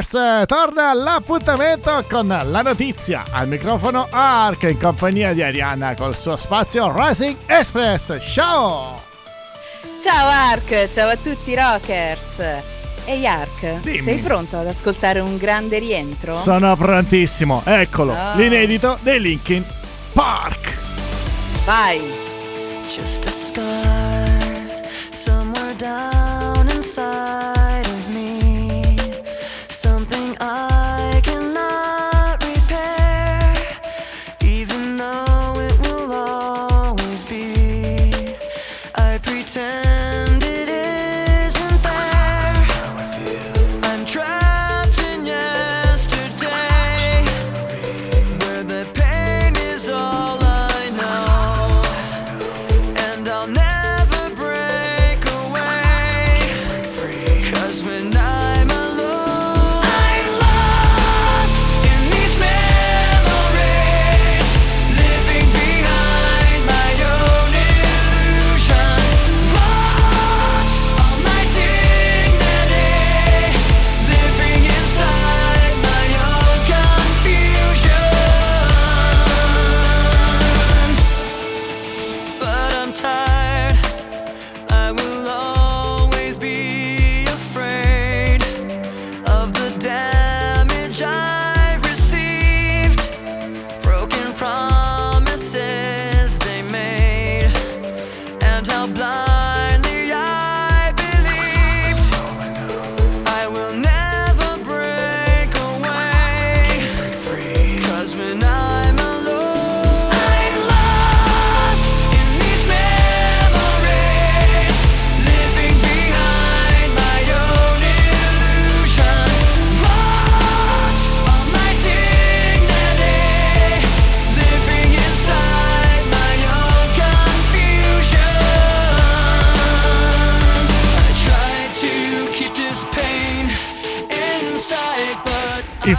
Rockers! Torna l'appuntamento con la notizia. Al microfono Ark in compagnia di Arianna col suo spazio Rising Express. Ciao! Ciao Ark, ciao a tutti Rockers. Ehi Ark, Dimmi. sei pronto ad ascoltare un grande rientro? Sono prontissimo. Eccolo, Oh. l'inedito dei Linkin Park. Vai! Just a scar somewhere down inside pretend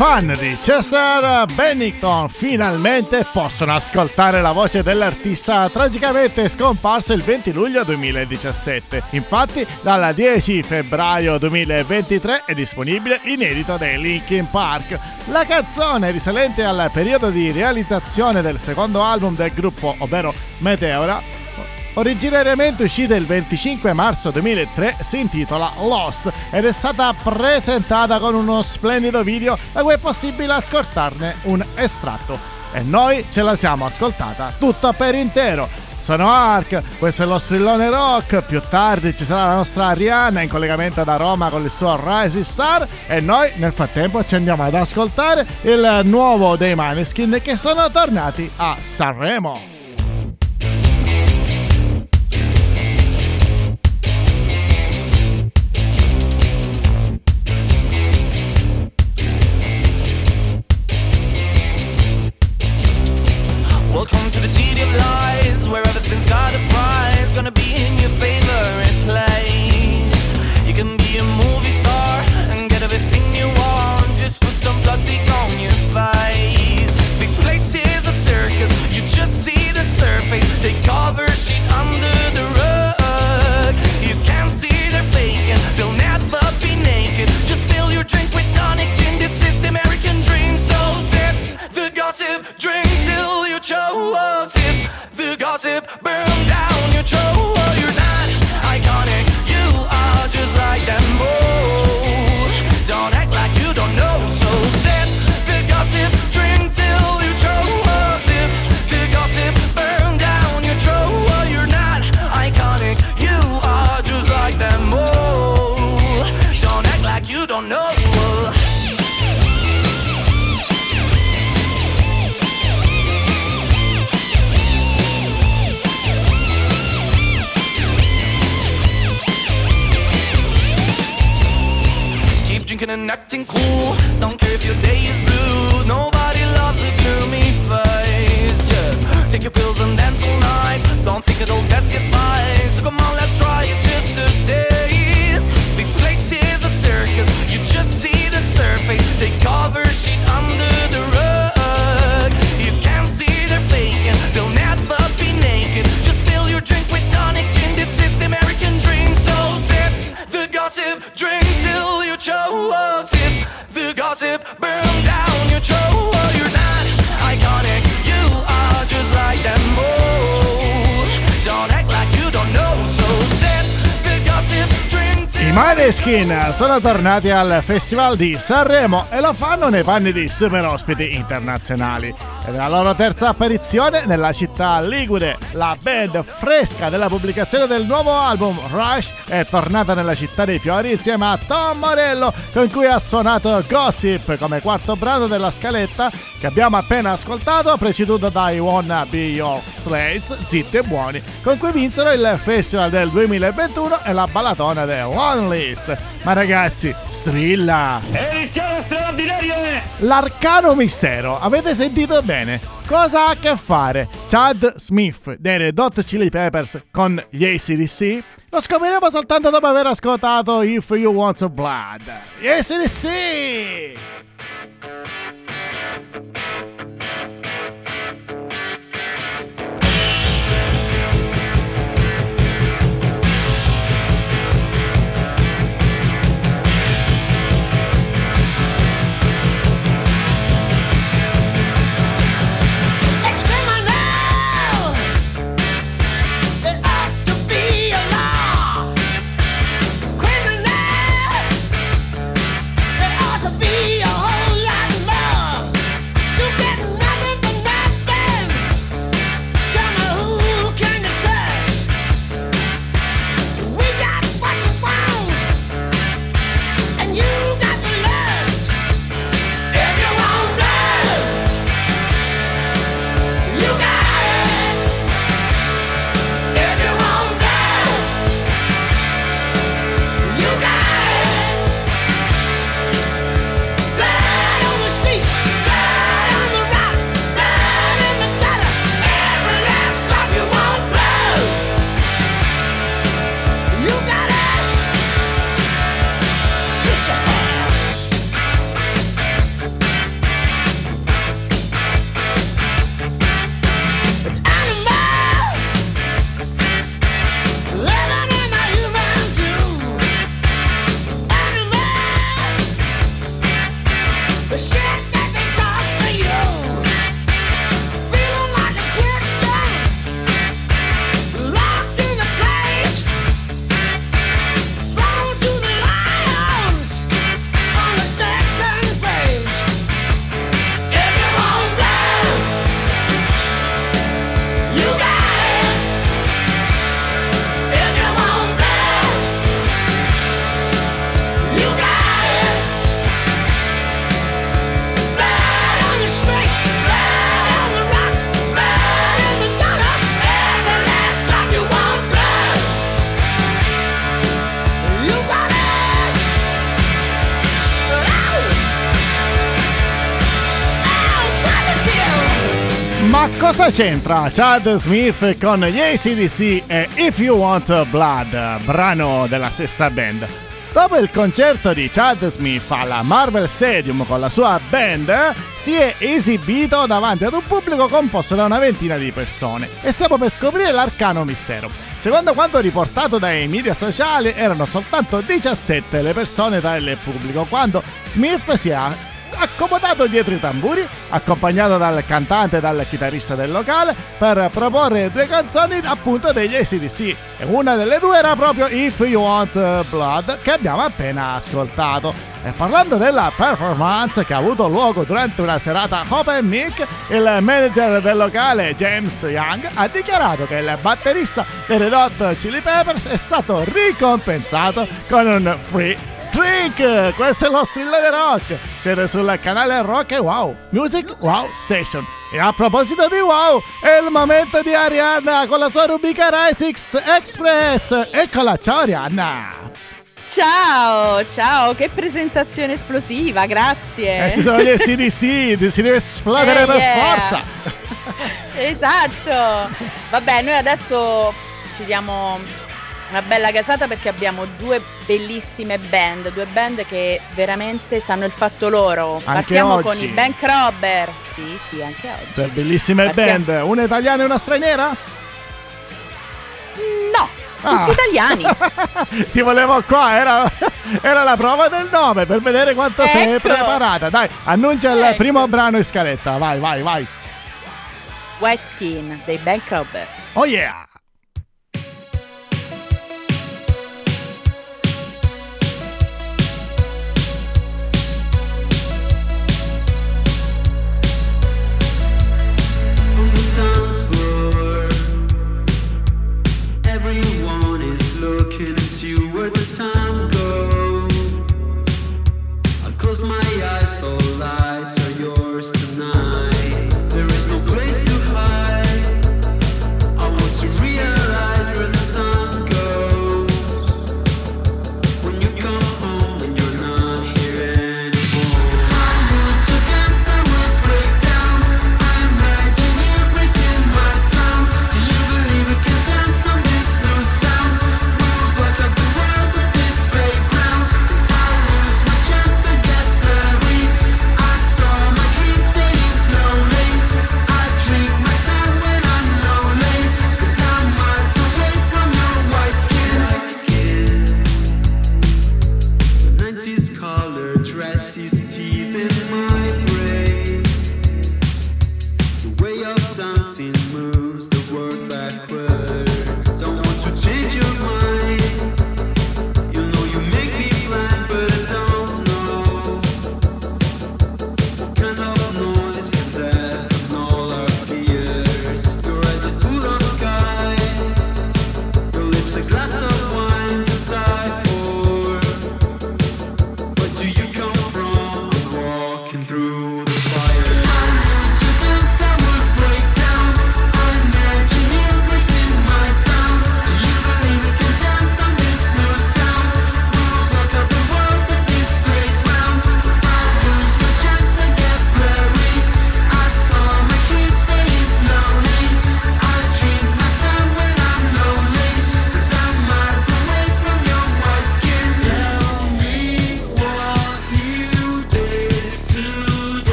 fan di Cesar Bennington finalmente possono ascoltare la voce dell'artista tragicamente scomparso il 20 luglio 2017. Infatti, dal 10 febbraio 2023 è disponibile l'inedito dei Linkin Park. La canzone, risalente al periodo di realizzazione del secondo album del gruppo, ovvero Meteora, Originariamente uscita il 25 marzo 2003, si intitola Lost ed è stata presentata con uno splendido video da cui è possibile ascoltarne un estratto. E noi ce la siamo ascoltata tutta per intero. Sono Ark, questo è lo strillone rock. Più tardi ci sarà la nostra Arianna in collegamento da Roma con il suo Rising Star. E noi nel frattempo ci andiamo ad ascoltare il nuovo dei Maneskin che sono tornati a Sanremo. Acting cool. Don't care if your Maneskin sono tornati al Festival di Sanremo e lo fanno nei panni di super ospiti internazionali. Ed è la loro terza apparizione nella città ligure. La band fresca della pubblicazione del nuovo album Rush è tornata nella città dei fiori insieme a Tom Morello con cui ha suonato Gossip come quarto brano della scaletta che abbiamo appena ascoltato preceduto dai Wanna Be Your Slates, zitti e buoni, con cui vinsero il festival del 2021 e la ballatona del One List. Ma ragazzi, strilla! L'arcano mistero, avete sentito bene? Cosa ha a che fare Chad Smith dei Red Hot Chili Peppers con gli ACDC? Lo scopriremo soltanto dopo aver ascoltato If You Want Blood. Gli ACDC! C'entra Chad Smith con gli ACDC e If You Want Blood, brano della stessa band? Dopo il concerto di Chad Smith alla Marvel Stadium con la sua band, si è esibito davanti ad un pubblico composto da una ventina di persone e stiamo per scoprire l'arcano mistero. Secondo quanto riportato dai media sociali, erano soltanto 17 le persone tra il pubblico quando Smith si è accomodato dietro i tamburi, accompagnato dal cantante e dal chitarrista del locale, per proporre due canzoni appunto degli ACDC. E una delle due era proprio If You Want Blood, che abbiamo appena ascoltato. E parlando della performance che ha avuto luogo durante una serata Open Mic, il manager del locale James Young ha dichiarato che il batterista dei Red Hot Chili Peppers è stato ricompensato con un free Drink! Questo è lo stile di rock! Siete sul canale Rock e Wow Music Wow Station. E a proposito di Wow, è il momento di Arianna con la sua rubrica Rise Express. Eccola, ciao Arianna! Ciao, ciao, che presentazione esplosiva, grazie. Eh, ci sono gli SDC, si deve esplodere Eh, per yeah. forza! Esatto. Vabbè, noi adesso ci diamo una bella gasata perché abbiamo due bellissime band, due band che veramente sanno il fatto loro. Anche Partiamo oggi. con i Bank Robber. Sì, sì, anche oggi. Per bellissime Partiamo- band, una italiana e una straniera? No, Ah. tutti italiani. Ti volevo qua, era, era la prova del nome per vedere quanto sei Ecco. preparata. Dai, annuncia il Ecco. primo brano in scaletta. Vai, vai, vai. White Skin dei Bank Robber. Oh yeah!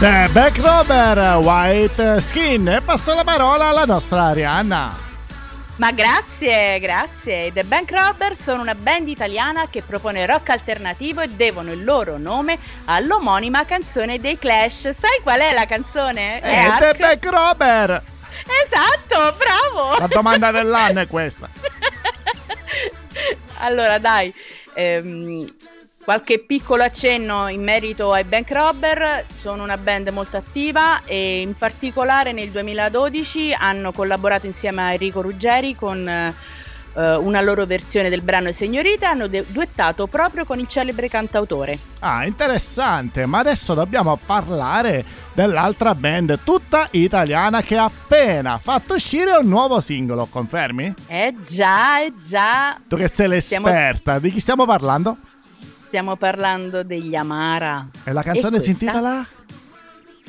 The Back Robber, White Skin. E passo la parola alla nostra Arianna. Ma grazie, grazie. The Bank Robber sono una band italiana che propone rock alternativo e devono il loro nome all'omonima canzone dei Clash. Sai qual è la canzone? È Eh, The. Back Robber. Esatto, bravo. La domanda dell'anno è questa. allora, dai, ehm, qualche piccolo accenno in merito ai Bank Robber. Sono una band molto attiva e in particolare nel 2012 hanno collaborato insieme a Enrico Ruggeri con eh, una loro versione del brano Signorita hanno de- duettato proprio con il celebre cantautore. Ah, interessante, ma adesso dobbiamo parlare dell'altra band tutta italiana che ha appena fatto uscire un nuovo singolo, confermi? Eh già, eh già, Tu che sei Stiamo- l'esperta, di chi stiamo parlando? Stiamo parlando degli Amara. E la canzone si questa? intitola?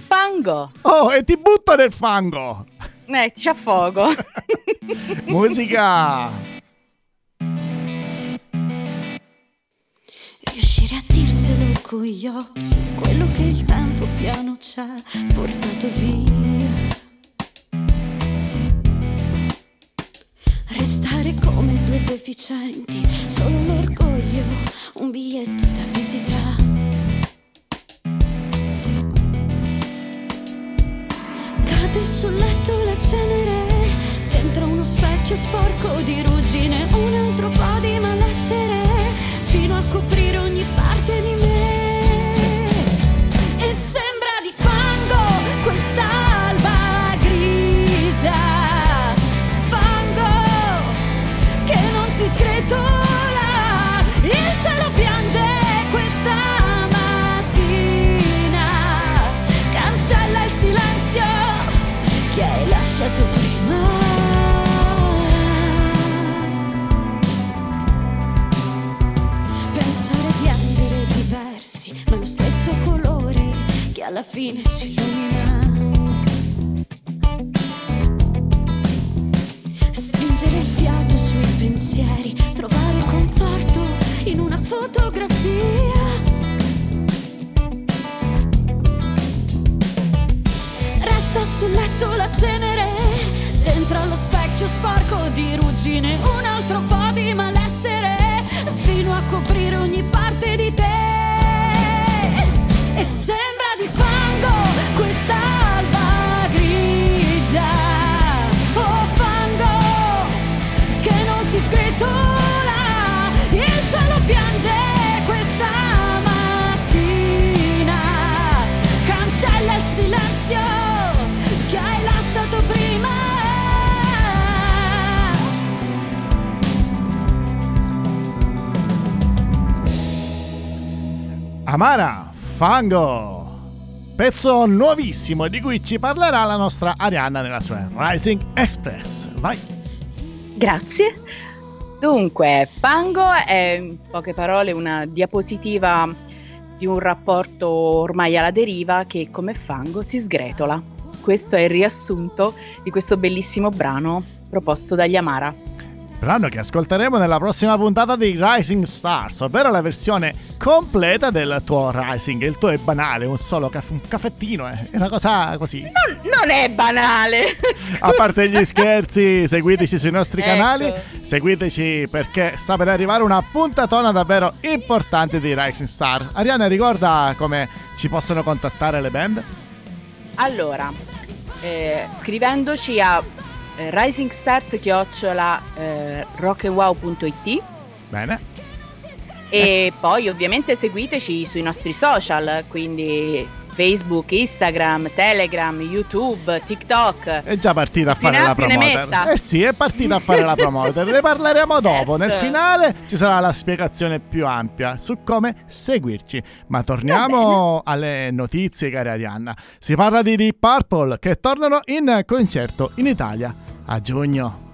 Fango. Oh, e ti butto nel fango! Eh, ti affogo. Musica! Riuscire a dirselo con gli occhi, quello che il tempo piano ci ha portato via. Restare come due deficienti, solo l'orgoglio, un biglietto da visita. Cade sul letto la cenere, dentro uno specchio sporco di ruggine, un altro po' di malessere, fino a coprire ogni parte Amara, fango! Pezzo nuovissimo di cui ci parlerà la nostra Arianna nella sua Rising Express. Vai! Grazie. Dunque, Fango è in poche parole una diapositiva di un rapporto ormai alla deriva che come fango si sgretola. Questo è il riassunto di questo bellissimo brano proposto dagli Amara. Brano che ascolteremo nella prossima puntata di Rising Stars, ovvero la versione completa del tuo Rising. Il tuo è banale, un solo caff- un caffettino, eh. è una cosa così. Non, non è banale! A parte gli scherzi, seguiteci sui nostri Ecco. canali, seguiteci perché sta per arrivare una puntatona davvero importante di Rising Star. Ariana, ricorda come ci possono contattare le band? Allora, eh, scrivendoci a eh, risingstars chiocciola eh, Bene. e poi ovviamente seguiteci sui nostri social, quindi Facebook, Instagram, Telegram, YouTube, TikTok. È già partita a fare la promoter. Eh sì, è partita a fare la promoter. Ne parleremo dopo. Nel Certo. finale ci sarà la spiegazione più ampia su come seguirci. Ma torniamo alle notizie, cara Arianna. Si parla di Deep Purple che tornano in concerto in Italia a giugno.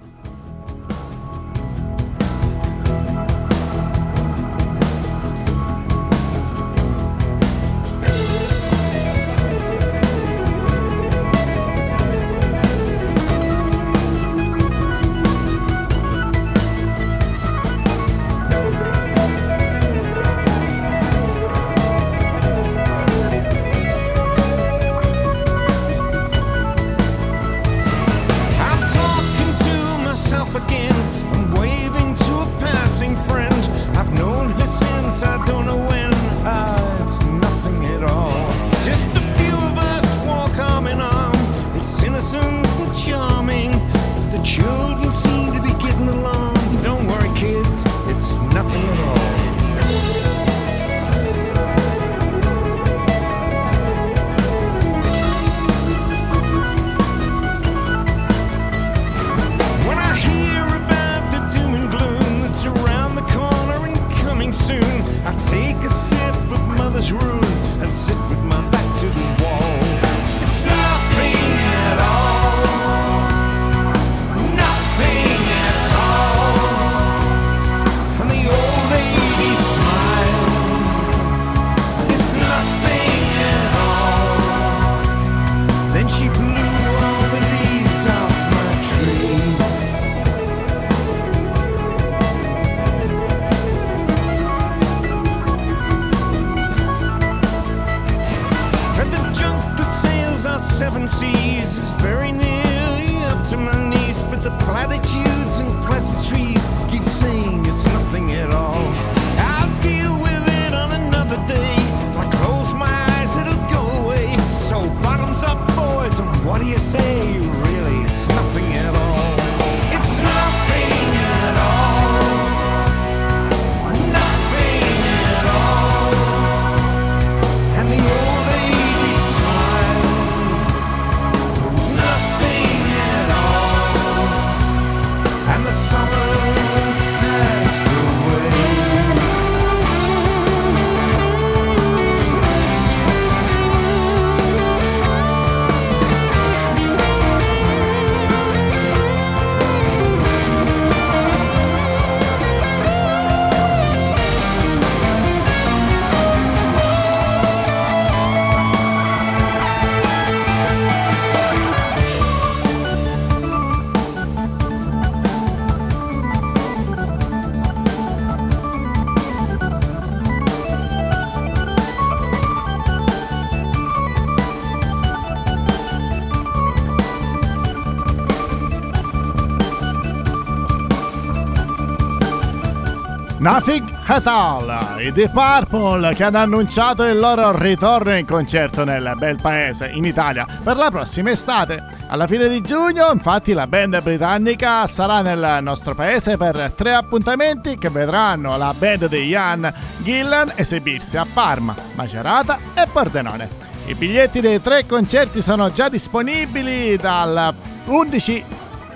Nothing at all, i The Purple che hanno annunciato il loro ritorno in concerto nel bel paese, in Italia, per la prossima estate. Alla fine di giugno, infatti, la band britannica sarà nel nostro paese per tre appuntamenti che vedranno la band di Ian Gillan esibirsi a Parma, Macerata e Pordenone. I biglietti dei tre concerti sono già disponibili dal 11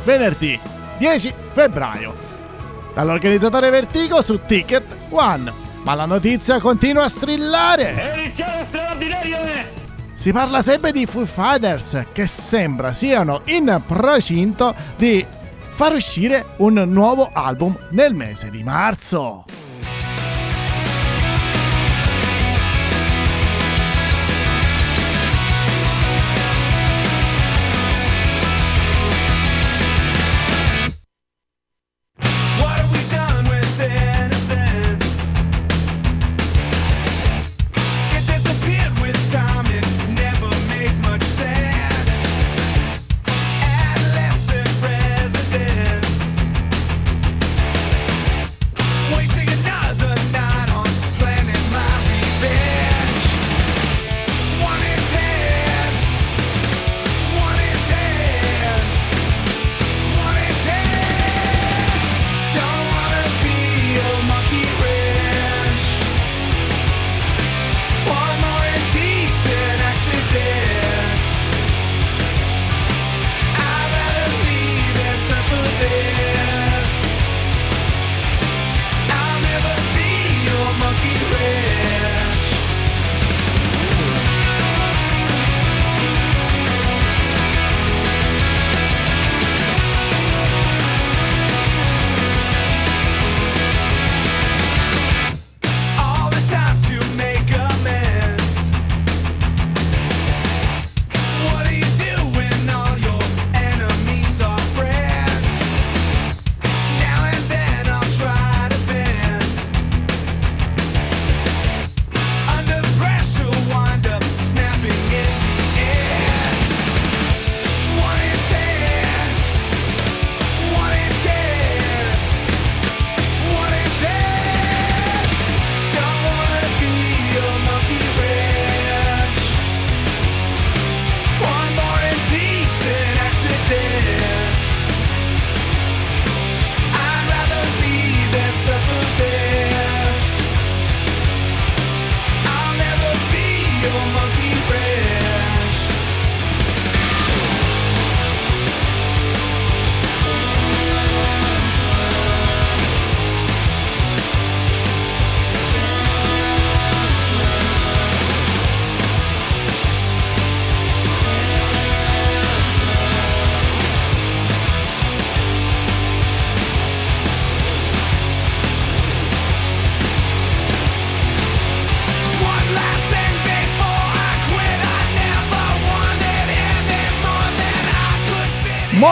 venerdì 10 febbraio dall'organizzatore Vertigo su Ticket One. Ma la notizia continua a strillare. Si parla sempre di Foo Fighters che sembra siano in procinto di far uscire un nuovo album nel mese di marzo.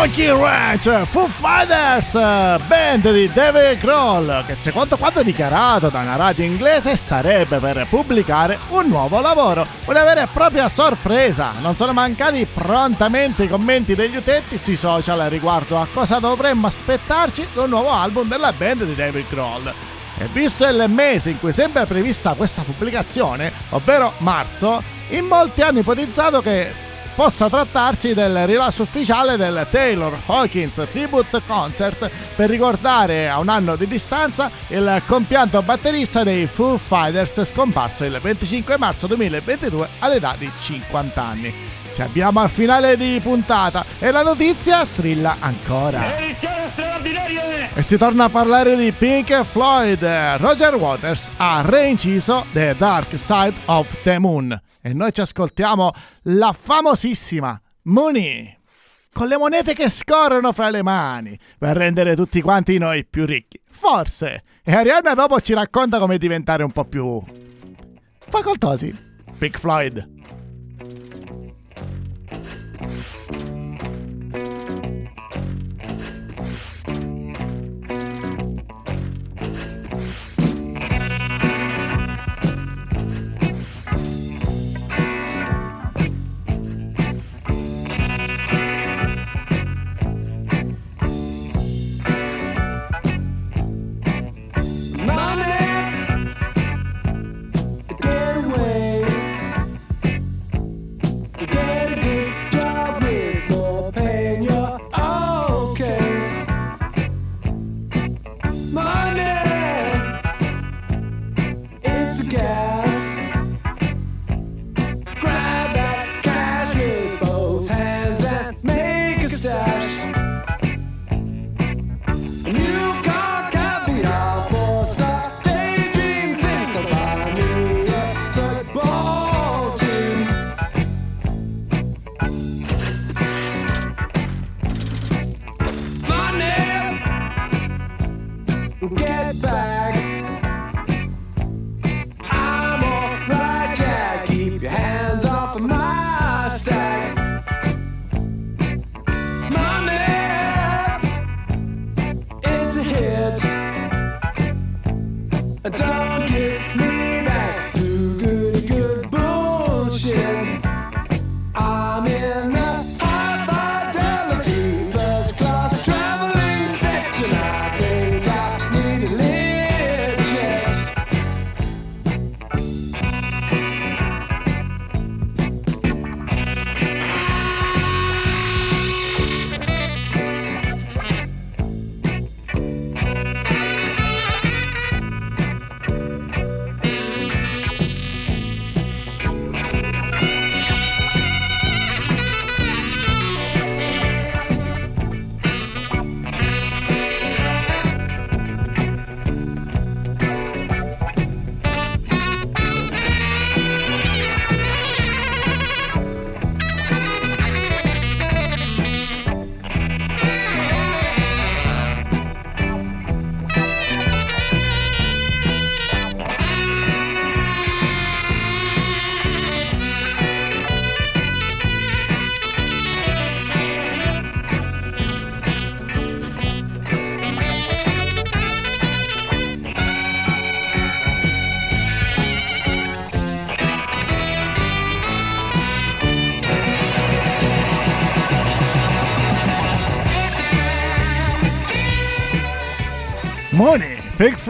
Monkey Ranch, Foo Fighters, band di David Grohl, che secondo quanto dichiarato da una radio inglese sarebbe per pubblicare un nuovo lavoro, una vera e propria sorpresa. Non sono mancati prontamente i commenti degli utenti sui social riguardo a cosa dovremmo aspettarci da un nuovo album della band di David Grohl. E visto il mese in cui sembra prevista questa pubblicazione, ovvero marzo, in molti hanno ipotizzato che possa trattarsi del rilascio ufficiale del Taylor Hawkins Tribute Concert per ricordare a un anno di distanza il compianto batterista dei Foo Fighters scomparso il 25 marzo 2022 all'età di 50 anni. Ci abbiamo al finale di puntata e la notizia strilla ancora. E si torna a parlare di Pink Floyd. Roger Waters ha reinciso The Dark Side of the Moon. E noi ci ascoltiamo la famosissima Money. Con le monete che scorrono fra le mani. Per rendere tutti quanti noi più ricchi. Forse. E Arianna dopo ci racconta come diventare un po' più... facoltosi. Pink Floyd.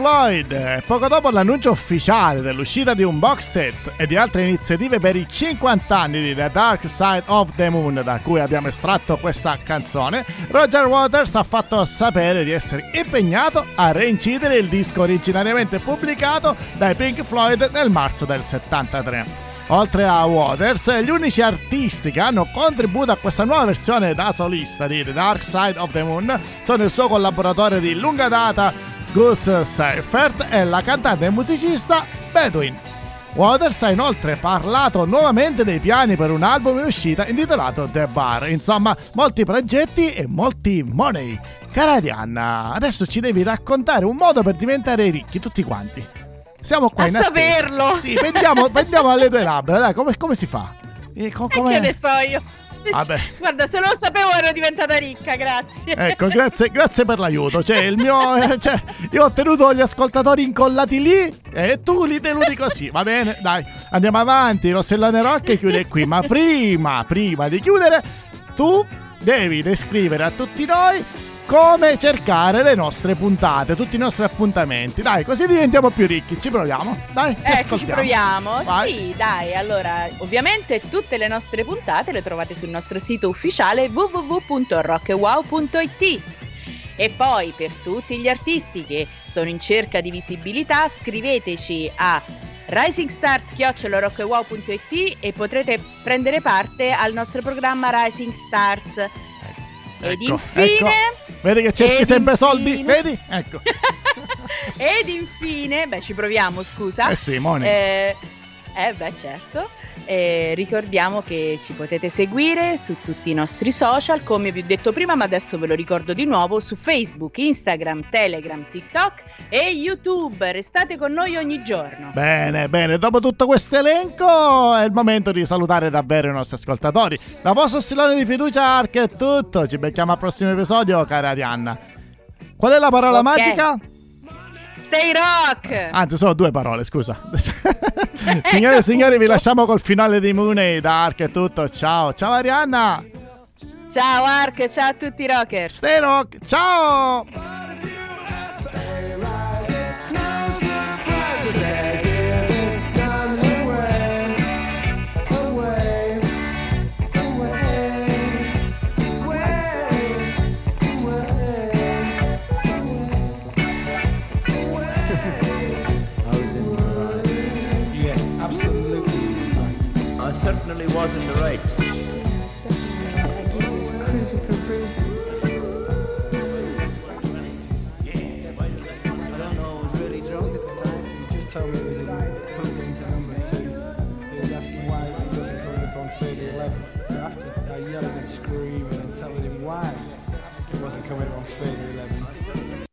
Floyd. Poco dopo l'annuncio ufficiale dell'uscita di un box set e di altre iniziative per i 50 anni di The Dark Side of the Moon, da cui abbiamo estratto questa canzone, Roger Waters ha fatto sapere di essere impegnato a reincidere il disco originariamente pubblicato dai Pink Floyd nel marzo del 73. Oltre a Waters, gli unici artisti che hanno contribuito a questa nuova versione da solista di The Dark Side of the Moon sono il suo collaboratore di lunga data Gus Seifert e la cantante e musicista Bedouin. Waters ha inoltre parlato nuovamente dei piani per un album in uscita intitolato The Bar. Insomma, molti progetti e molti money. Cara Arianna, adesso ci devi raccontare un modo per diventare ricchi tutti quanti. Siamo qua A in saperlo. Sì, pendiamo, pendiamo alle tue labbra, dai, come, come si fa? E co- che ne so io? Vabbè. Guarda, se non lo sapevo ero diventata ricca, grazie. Ecco, grazie, grazie per l'aiuto. Cioè, il mio. eh, Cioè, io ho tenuto gli ascoltatori incollati lì e tu li tenuti così. Va bene, dai, andiamo avanti. Rossellone Rock chiude qui. Ma prima, prima di chiudere, tu devi descrivere a tutti noi come cercare le nostre puntate, tutti i nostri appuntamenti. Dai, così diventiamo più ricchi. Ci proviamo. Dai, Ecco, ci proviamo. Vai. Sì, dai, allora, ovviamente tutte le nostre puntate le trovate sul nostro sito ufficiale www.rockwow.it. E poi per tutti gli artisti che sono in cerca di visibilità, scriveteci a risingstars.rockwow.it e potrete prendere parte al nostro programma Rising Stars. Ed Ecco, infine... ecco. Vedi che cerchi ed sempre soldi? infine- Vedi? Ecco. Ed infine, beh, ci proviamo, scusa. Eh sì, Moni. Eh, eh, beh, certo. Eh, ricordiamo che ci potete seguire su tutti i nostri social, come vi ho detto prima, ma adesso ve lo ricordo di nuovo, su Facebook, Instagram, Telegram, TikTok e YouTube. Restate con noi ogni giorno. Bene, bene, dopo tutto questo elenco è il momento di salutare davvero i nostri ascoltatori. Da vostro stilone di fiducia Ark è tutto, ci becchiamo al prossimo episodio, cara Arianna. Qual è la parola Ok. magica? Stay rock! Anzi, sono due parole, scusa. Signore e signori, vi lasciamo col finale di Mooney da Ark è tutto. Ciao, ciao Arianna. Ciao Ark, ciao a tutti i rockers! Stay rock, ciao. Certainly was